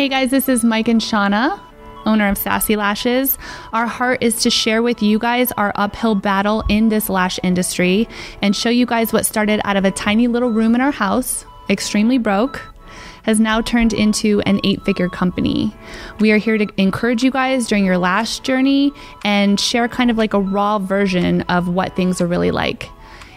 Hey guys, this is Mike and Shauna, owner of Sassy Lashes. Our heart is to share with you guys our uphill battle in this lash industry and show you guys what started out of a tiny little room in our house, extremely broke, has now turned into an eight figure company. We are here to encourage you guys during your lash journey and share kind of like a raw version of what things are really like.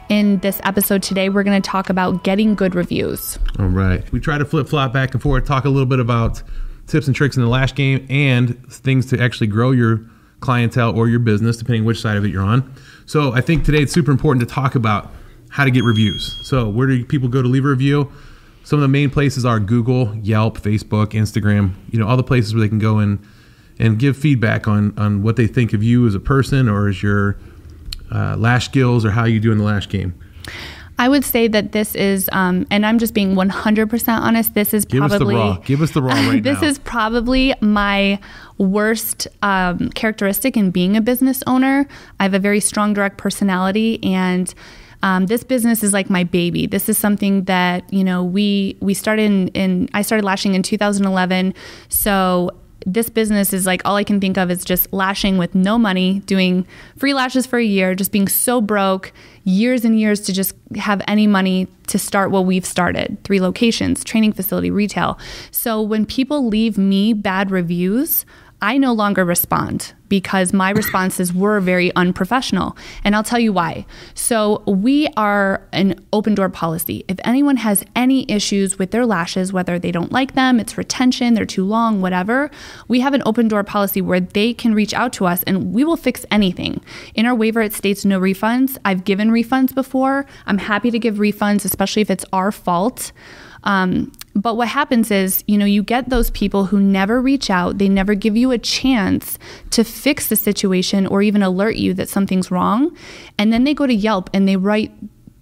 In this episode today, we're going to talk about getting good reviews. All right. We try to flip flop back and forth, talk a little bit about tips and tricks in the last game and things to actually grow your clientele or your business, depending which side of it you're on. So I think today it's super important to talk about how to get reviews. So where do people go to leave a review? Some of the main places are Google, Yelp, Facebook, Instagram, you know, all the places where they can go and and give feedback on on what they think of you as a person or as your uh, lash skills or how you do in the lash game. I would say that this is, um, and I'm just being 100% honest. This is Give us the probably raw. Give us the raw right this now. is probably my worst um, characteristic in being a business owner. I have a very strong, direct personality, and um, this business is like my baby. This is something that you know we we started in, in I started lashing in 2011. So this business is like all I can think of is just lashing with no money, doing free lashes for a year, just being so broke, years and years to just have any money to start what we've started three locations, training facility, retail. So when people leave me bad reviews, I no longer respond because my responses were very unprofessional. And I'll tell you why. So, we are an open door policy. If anyone has any issues with their lashes, whether they don't like them, it's retention, they're too long, whatever, we have an open door policy where they can reach out to us and we will fix anything. In our waiver, it states no refunds. I've given refunds before. I'm happy to give refunds, especially if it's our fault. Um, but what happens is, you know, you get those people who never reach out, they never give you a chance to fix the situation or even alert you that something's wrong. And then they go to Yelp and they write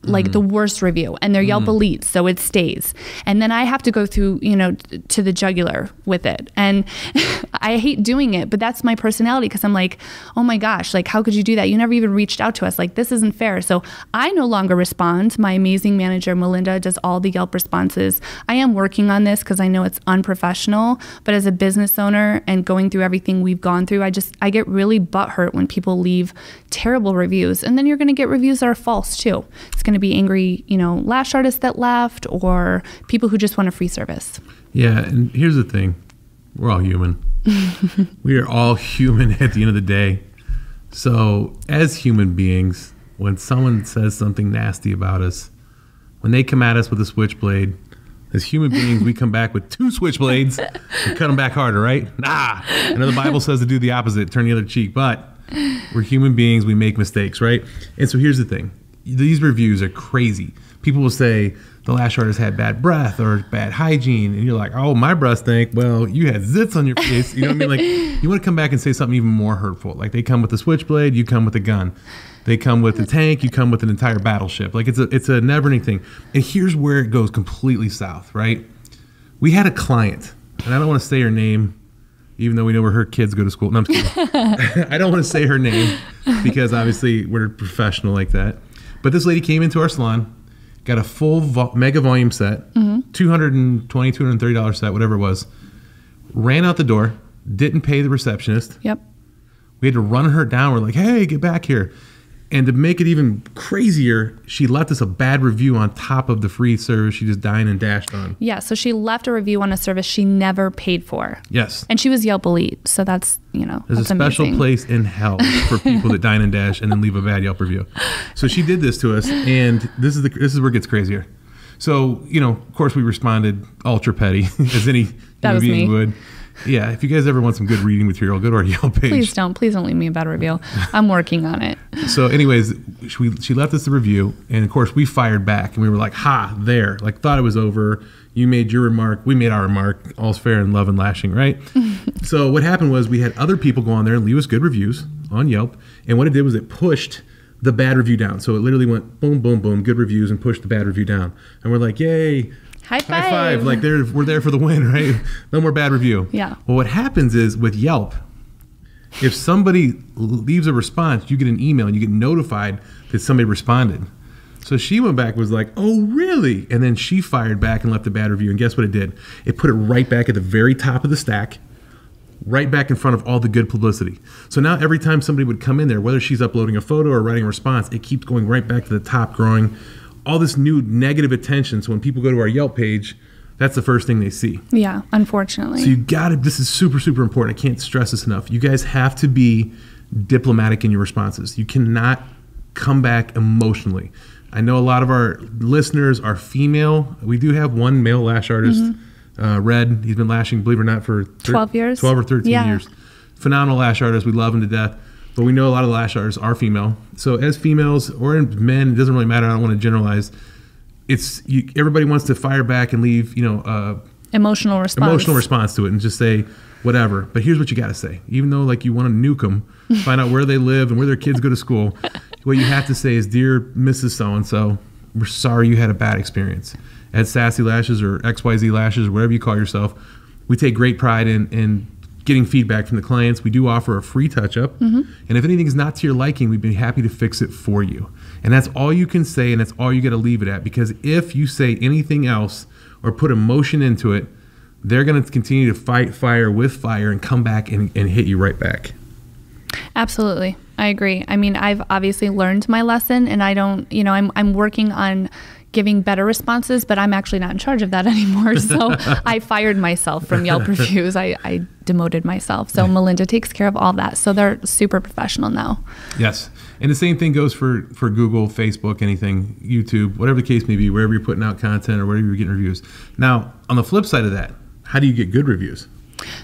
like the mm-hmm. worst review and their Yelp mm-hmm. elites, so it stays. And then I have to go through, you know, t- to the jugular with it. And I hate doing it, but that's my personality because I'm like, oh my gosh, like, how could you do that? You never even reached out to us. Like, this isn't fair. So I no longer respond. My amazing manager, Melinda, does all the Yelp responses. I am working on this because I know it's unprofessional, but as a business owner and going through everything we've gone through, I just, I get really butthurt when people leave terrible reviews. And then you're going to get reviews that are false too. It's going to be angry, you know, lash artists that left or people who just want a free service. Yeah, and here's the thing we're all human. we are all human at the end of the day. So, as human beings, when someone says something nasty about us, when they come at us with a switchblade, as human beings, we come back with two switchblades and cut them back harder, right? Nah. I know the Bible says to do the opposite, turn the other cheek, but we're human beings, we make mistakes, right? And so here's the thing these reviews are crazy. People will say the lash artist had bad breath or bad hygiene, and you're like, oh, my breath stink. Well, you had zits on your face. You know what I mean? Like, you want to come back and say something even more hurtful. Like, they come with a switchblade, you come with a gun. They come with a tank, you come with an entire battleship. Like, it's a, it's a never ending thing. And here's where it goes completely south, right? We had a client, and I don't want to say her name, even though we know where her kids go to school. No, I'm kidding. I don't want to say her name because obviously we're professional like that. But this lady came into our salon, got a full vo- mega volume set, mm-hmm. $220, $230 set, whatever it was, ran out the door, didn't pay the receptionist. Yep. We had to run her down. We're like, hey, get back here. And to make it even crazier, she left us a bad review on top of the free service she just dined and dashed on. Yeah. So she left a review on a service she never paid for. Yes. And she was Yelp Elite. So that's, you know, There's that's a special amazing. place in hell for people that dine and dash and then leave a bad Yelp review. So she did this to us, and this is the this is where it gets crazier. So you know, of course, we responded ultra petty as any human being would. Yeah, if you guys ever want some good reading material, go to our Yelp page. Please don't. Please don't leave me a bad review. I'm working on it. So, anyways, she, she left us the review, and of course, we fired back, and we were like, "Ha, there!" Like, thought it was over. You made your remark, we made our remark. All's fair in love and lashing, right? so, what happened was we had other people go on there and leave us good reviews on Yelp, and what it did was it pushed the bad review down. So it literally went boom, boom, boom, good reviews, and pushed the bad review down. And we're like, "Yay!" High five. High five! Like, we're there for the win, right? no more bad review. Yeah. Well, what happens is with Yelp, if somebody leaves a response, you get an email and you get notified that somebody responded. So she went back was like, "Oh, really?" And then she fired back and left a bad review. And guess what it did? It put it right back at the very top of the stack, right back in front of all the good publicity. So now every time somebody would come in there, whether she's uploading a photo or writing a response, it keeps going right back to the top, growing all this new negative attention. So when people go to our Yelp page, that's the first thing they see. Yeah, unfortunately. So you got to, this is super, super important. I can't stress this enough. You guys have to be diplomatic in your responses. You cannot come back emotionally. I know a lot of our listeners are female. We do have one male lash artist, Mm-hmm. uh, Red. He's been lashing, believe it or not, for thir- 12 years? 12 or 13 Yeah. years. Phenomenal lash artist. We love him to death. But we know a lot of the lash artists are female. So as females or in men, it doesn't really matter. I don't want to generalize. It's you, everybody wants to fire back and leave, you know, uh, emotional response. emotional response to it and just say whatever. But here's what you got to say. Even though like you want to nuke them, find out where they live and where their kids go to school. What you have to say is, "Dear Mrs. So and So, we're sorry you had a bad experience at Sassy Lashes or XYZ Lashes or whatever you call yourself. We take great pride in in getting feedback from the clients. We do offer a free touch up, mm-hmm. and if anything is not to your liking, we'd be happy to fix it for you. And that's all you can say, and that's all you got to leave it at. Because if you say anything else or put emotion into it, they're going to continue to fight fire with fire and come back and, and hit you right back. Absolutely. I agree. I mean, I've obviously learned my lesson and I don't, you know, I'm I'm working on giving better responses, but I'm actually not in charge of that anymore. So I fired myself from Yelp reviews. I, I demoted myself. So Melinda takes care of all that. So they're super professional now. Yes. And the same thing goes for, for Google, Facebook, anything, YouTube, whatever the case may be, wherever you're putting out content or wherever you're getting reviews. Now, on the flip side of that, how do you get good reviews?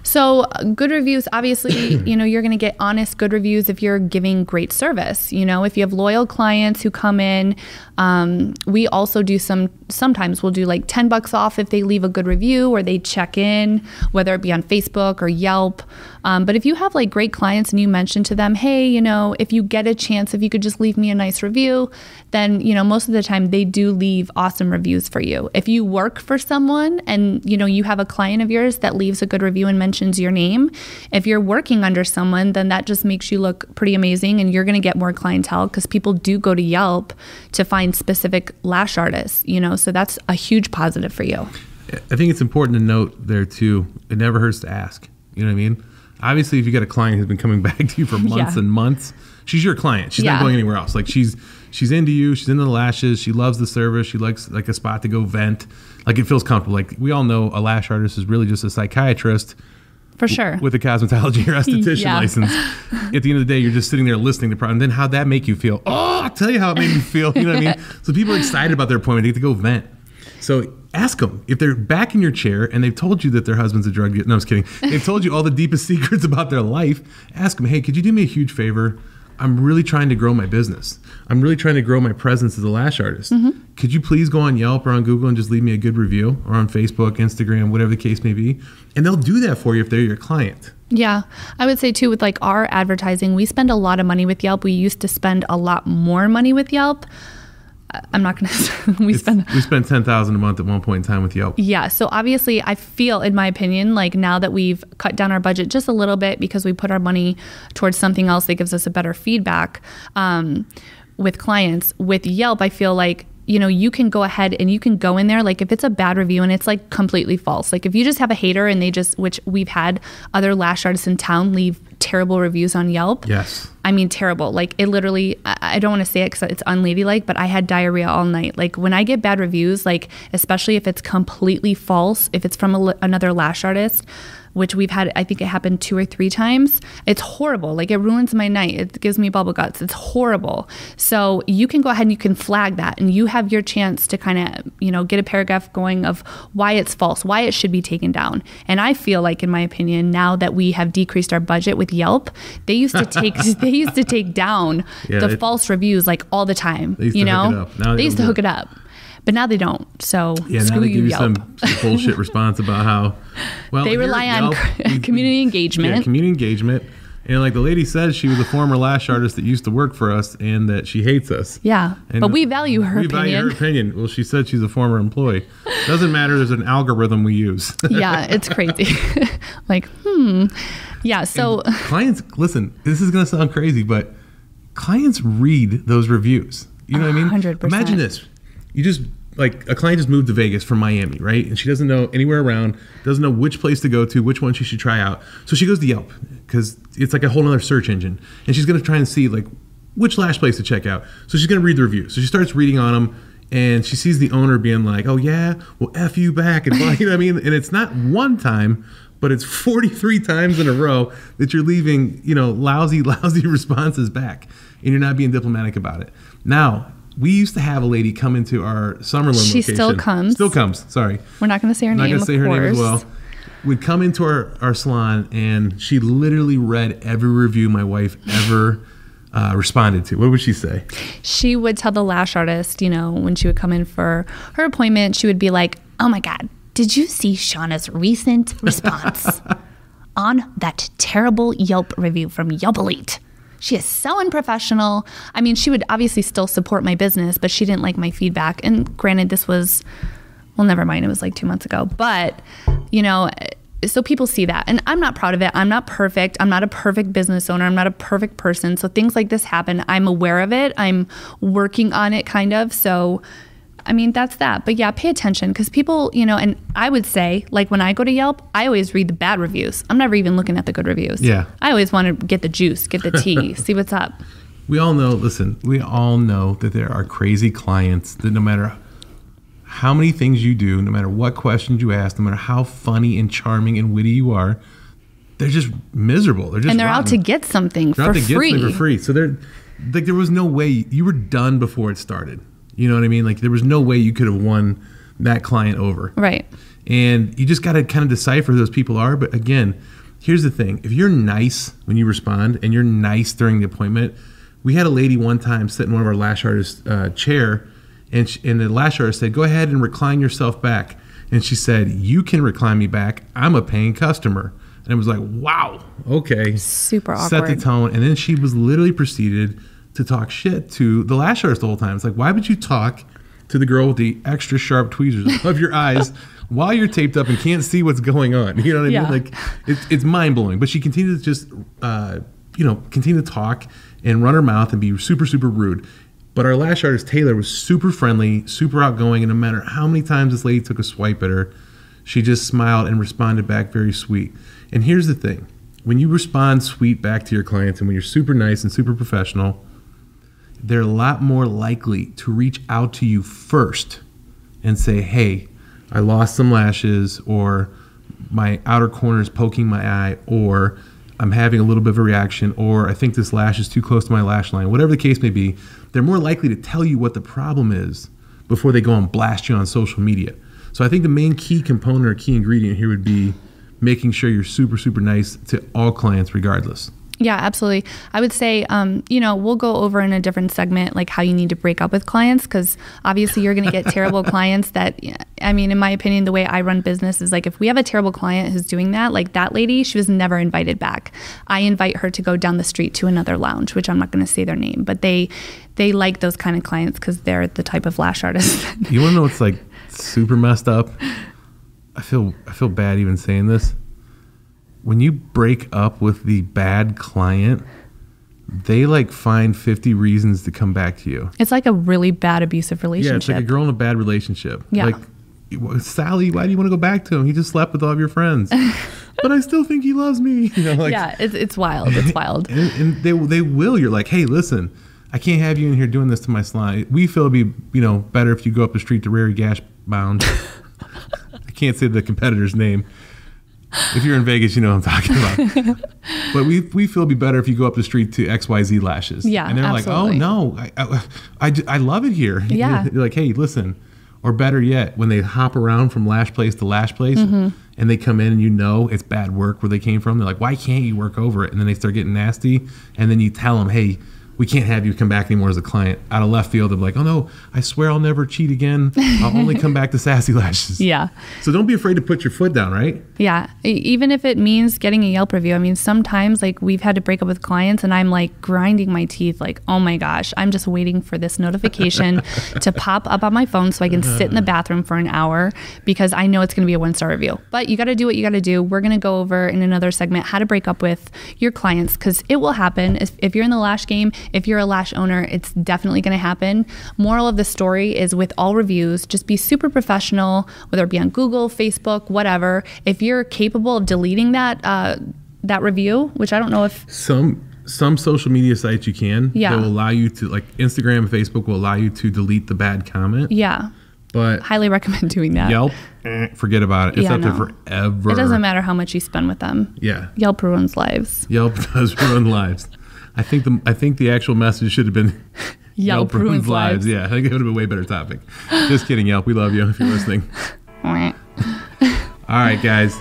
So, good reviews, obviously, you know, you're going to get honest, good reviews if you're giving great service. You know, if you have loyal clients who come in, um, we also do some, sometimes we'll do like 10 bucks off if they leave a good review or they check in, whether it be on Facebook or Yelp. Um, but if you have like great clients and you mention to them, hey, you know, if you get a chance, if you could just leave me a nice review, then, you know, most of the time they do leave awesome reviews for you. If you work for someone and, you know, you have a client of yours that leaves a good review and mentions your name, if you're working under someone, then that just makes you look pretty amazing and you're going to get more clientele because people do go to Yelp to find specific lash artists, you know, so that's a huge positive for you. I think it's important to note there too, it never hurts to ask. You know what I mean? Obviously, if you got a client who's been coming back to you for months Yeah. and months, she's your client. She's Yeah. not going anywhere else. Like she's she's into you. She's into the lashes. She loves the service. She likes like a spot to go vent. Like it feels comfortable. Like we all know, a lash artist is really just a psychiatrist For sure. with a cosmetology or esthetician Yeah. license. At the end of the day, you're just sitting there listening to the problem. Then how'd that make you feel? Oh, I'll tell you how it made me feel. You know what I mean? So people are excited about their appointment. They get to go vent. So ask them if they're back in your chair and they've told you that their husband's a drug dealer. No, I'm just kidding. They've told you all the deepest secrets about their life. Ask them, hey, could you do me a huge favor? I'm really trying to grow my business. I'm really trying to grow my presence as a lash artist. Mm-hmm. Could you please go on Yelp or on Google and just leave me a good review or on Facebook, Instagram, whatever the case may be? And they'll do that for you if they're your client. Yeah, I would say too with like our advertising, we spend a lot of money with Yelp. We used to spend a lot more money with Yelp. I'm not going to. We It's- spend. we spent ten thousand a month at one point in time with Yelp. Yeah, so obviously, I feel, in my opinion, like now that we've cut down our budget just a little bit because we put our money towards something else that gives us a better feedback um, with clients. With Yelp, I feel like you know you can go ahead and you can go in there like if it's a bad review and it's like completely false like if you just have a hater and they just which we've had other lash artists in town leave terrible reviews on yelp Yes. I mean, terrible. Like it literally, I, don't want to say it because it's unladylike, but I had diarrhea all night. Like when I get bad reviews, like especially if it's completely false, if it's from a, another lash artist, which we've had, I think it happened two or three times. It's horrible. Like it ruins my night. It gives me bubble guts. It's horrible. So you can go ahead and you can flag that, and you have your chance to kind of, you know, get a paragraph going of why it's false, why it should be taken down. And I feel like, in my opinion, now that we have decreased our budget with Yelp, they used to take they used to take down Yeah, the it- false reviews like all the time. You know, it. Now they they used to hook it up, but now they don't. So Yeah, now they give you some, some bullshit response about how well They rely on Yelp, community engagement. Yeah, community engagement. And like the lady says, she was a former lash artist that used to work for us, and that she hates us. yeah, And but we value her opinion. we value her opinion. opinion. Well, she said she's a former employee. Doesn't matter. There's an algorithm we use. yeah, it's crazy. like, hmm, yeah. So clients, listen. This is gonna sound crazy, but clients read those reviews. You know what I mean? 100%. Imagine this. You just like a client just moved to Vegas from Miami, right? And she doesn't know anywhere around, doesn't know which place to go to, which one she should try out. So she goes to Yelp because it's like a whole other search engine, and she's gonna try and see like which lash place to check out. So she's gonna read the reviews. So she starts reading on them. And she sees the owner being like, "Oh yeah, well f you back," and you know what I mean. And it's not one time, but it's 43 times in a row that you're leaving, you know, lousy, lousy responses back, and you're not being diplomatic about it. Now, we used to have a lady come into our Summerlin She location. still comes. Still comes. Sorry, We're not going to say her I'm not gonna say her name as course. well. Would come into our, our salon and she literally read every review my wife ever uh, responded to. What would she say? She would tell the lash artist, you know, when she would come in for her appointment, she would be like, "Oh my God, did you see Shauna's recent response on that terrible Yelp review from Yelp Elite?" She is so unprofessional. I mean, she would obviously still support my business, but she didn't like my feedback. And granted, this was, well, never mind, it was like two months ago. But, you know, so people see that. And I'm not proud of it. I'm not perfect. I'm not a perfect business owner. I'm not a perfect person. So things like this happen. I'm aware of it. I'm working on it, kind of. So, I mean, that's that. But yeah, pay attention because people, you know, and I would say, like when I go to Yelp, I always read the bad reviews. I'm never even looking at the good reviews. Yeah. I always want to get the juice, get the tea, see what's up. We all know, listen, we all know that there are crazy clients that no matter how many things you do, no matter what questions you ask, no matter how funny and charming and witty you are, they're just miserable. They're just And they're out to get something They're for out to get free. something for free. So there, like, there was no way you were done before it started. You know what I mean? Like, there was no way you could have won that client over. Right. And you just got to kind of decipher who those people are. But again, here's the thing: if you're nice when you respond, and you're nice during the appointment, we had a lady one time sit in one of our lash artist uh, chair, and sh and the lash artist said, "Go ahead and recline yourself back." And she said, "You can recline me back. I'm a paying customer." And it was like, "Wow, okay." Super awkward. Set the tone, and then she was literally proceeded to talk shit to the lash artist the whole time. It's like, why would you talk to the girl with the extra sharp tweezers above your eyes while you're taped up and can't see what's going on? You know what I Yeah. mean? Like, it's it's mind blowing. But she continued to just, uh, you know, continue to talk and run her mouth and be super super rude. But our lash artist Taylor was super friendly, super outgoing, and no matter how many times this lady took a swipe at her, she just smiled and responded back very sweet. And here's the thing when you respond sweet back to your clients and when you're super nice and super professional, they're a lot more likely to reach out to you first and say, Hey, I lost some lashes, or my outer corner is poking my eye, or I'm having a little bit of a reaction, or I think this lash is too close to my lash line, whatever the case may be, they're more likely to tell you what the problem is before they go and blast you on social media. So I think the main key component or key ingredient here would be making sure you're super, super nice to all clients regardless. Yeah, absolutely. I would say, um, you know, we'll go over in a different segment like how you need to break up with clients because obviously you're going to get terrible clients. That I mean, in my opinion, the way I run business is like if we have a terrible client who's doing that, like that lady, she was never invited back. I invite her to go down the street to another lounge, which I'm not going to say their name, but they they like those kind of clients because they're the type of lash artist. You want to know what's like super messed up? I feel I feel bad even saying this. When you break up with the bad client, they like find 50 reasons to come back to you. it's like a really bad abusive relationship. Yeah, it's like a girl in a bad relationship. Yeah. Like Sally, why do you want to go back to him? He just slept with all of your friends. but I still think he loves me. You know, like yeah, it's, it's wild. It's wild. and, and they they will. You're like, hey, listen, I can't have you in here doing this to my slime. We feel it'd be you know better if you go up the street to Rary Gash Bound. I can't say the competitor's name. If you're in Vegas, you know what I'm talking about. but we we feel it'd be better if you go up the street to XYZ Lashes. Yeah, and they're absolutely. like, oh no, I, I, I, I love it here. Yeah. You're like, hey, listen. Or better yet, when they hop around from lash place to lash place Mm-hmm. and they come in and you know it's bad work where they came from, they're like, why can't you work over it? And then they start getting nasty. And then you tell them, hey, we can't have you come back anymore as a client. Out of left field, they're like, oh no, I swear I'll never cheat again. I'll only come back to Sassy Lashes. Yeah. So don't be afraid to put your foot down, right? Yeah, even if it means getting a Yelp review. I mean, sometimes like we've had to break up with clients and I'm like grinding my teeth like, "Oh my gosh, I'm just waiting for this notification to pop up on my phone so I can sit in the bathroom for an hour because I know it's going to be a one-star review." But you got to do what you got to do. We're going to go over in another segment how to break up with your clients cuz it will happen if, if you're in the lash game, if you're a lash owner, it's definitely going to happen. Moral of the story is with all reviews, just be super professional, whether it be on Google, Facebook, whatever. If you're capable of deleting that uh, that review, which I don't know if Some some social media sites you can. Yeah. That will allow you to like Instagram and Facebook will allow you to delete the bad comment. yeah, But highly recommend doing that. Yelp, eh, forget about it. It's Yeah, up there forever. It doesn't matter how much you spend with them. Yeah. Yelp ruins lives. Yelp does ruin lives. I think the I think the actual message should have been Yelp ruins lives. Yeah, I think it would have been a way better topic. Just kidding, Yelp. We love you if you're listening. All right, guys.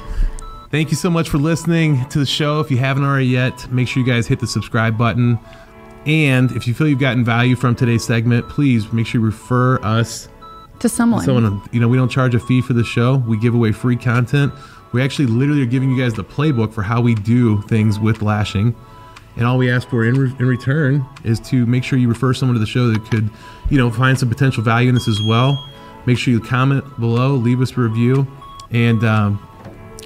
Thank you so much for listening to the show. If you haven't already yet, make sure you guys hit the subscribe button. And if you feel you've gotten value from today's segment, please make sure you refer us to someone. someone. You know, we don't charge a fee for the show. We give away free content. We actually literally are giving you guys the playbook for how we do things with lashing. And all we ask for in, re- in return is to make sure you refer someone to the show that could, you know, find some potential value in this as well. Make sure you comment below, leave us a review, and um,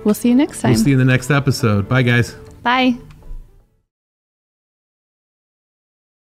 We'll see you next time. we'll see you in the next episode. Bye, guys. Bye.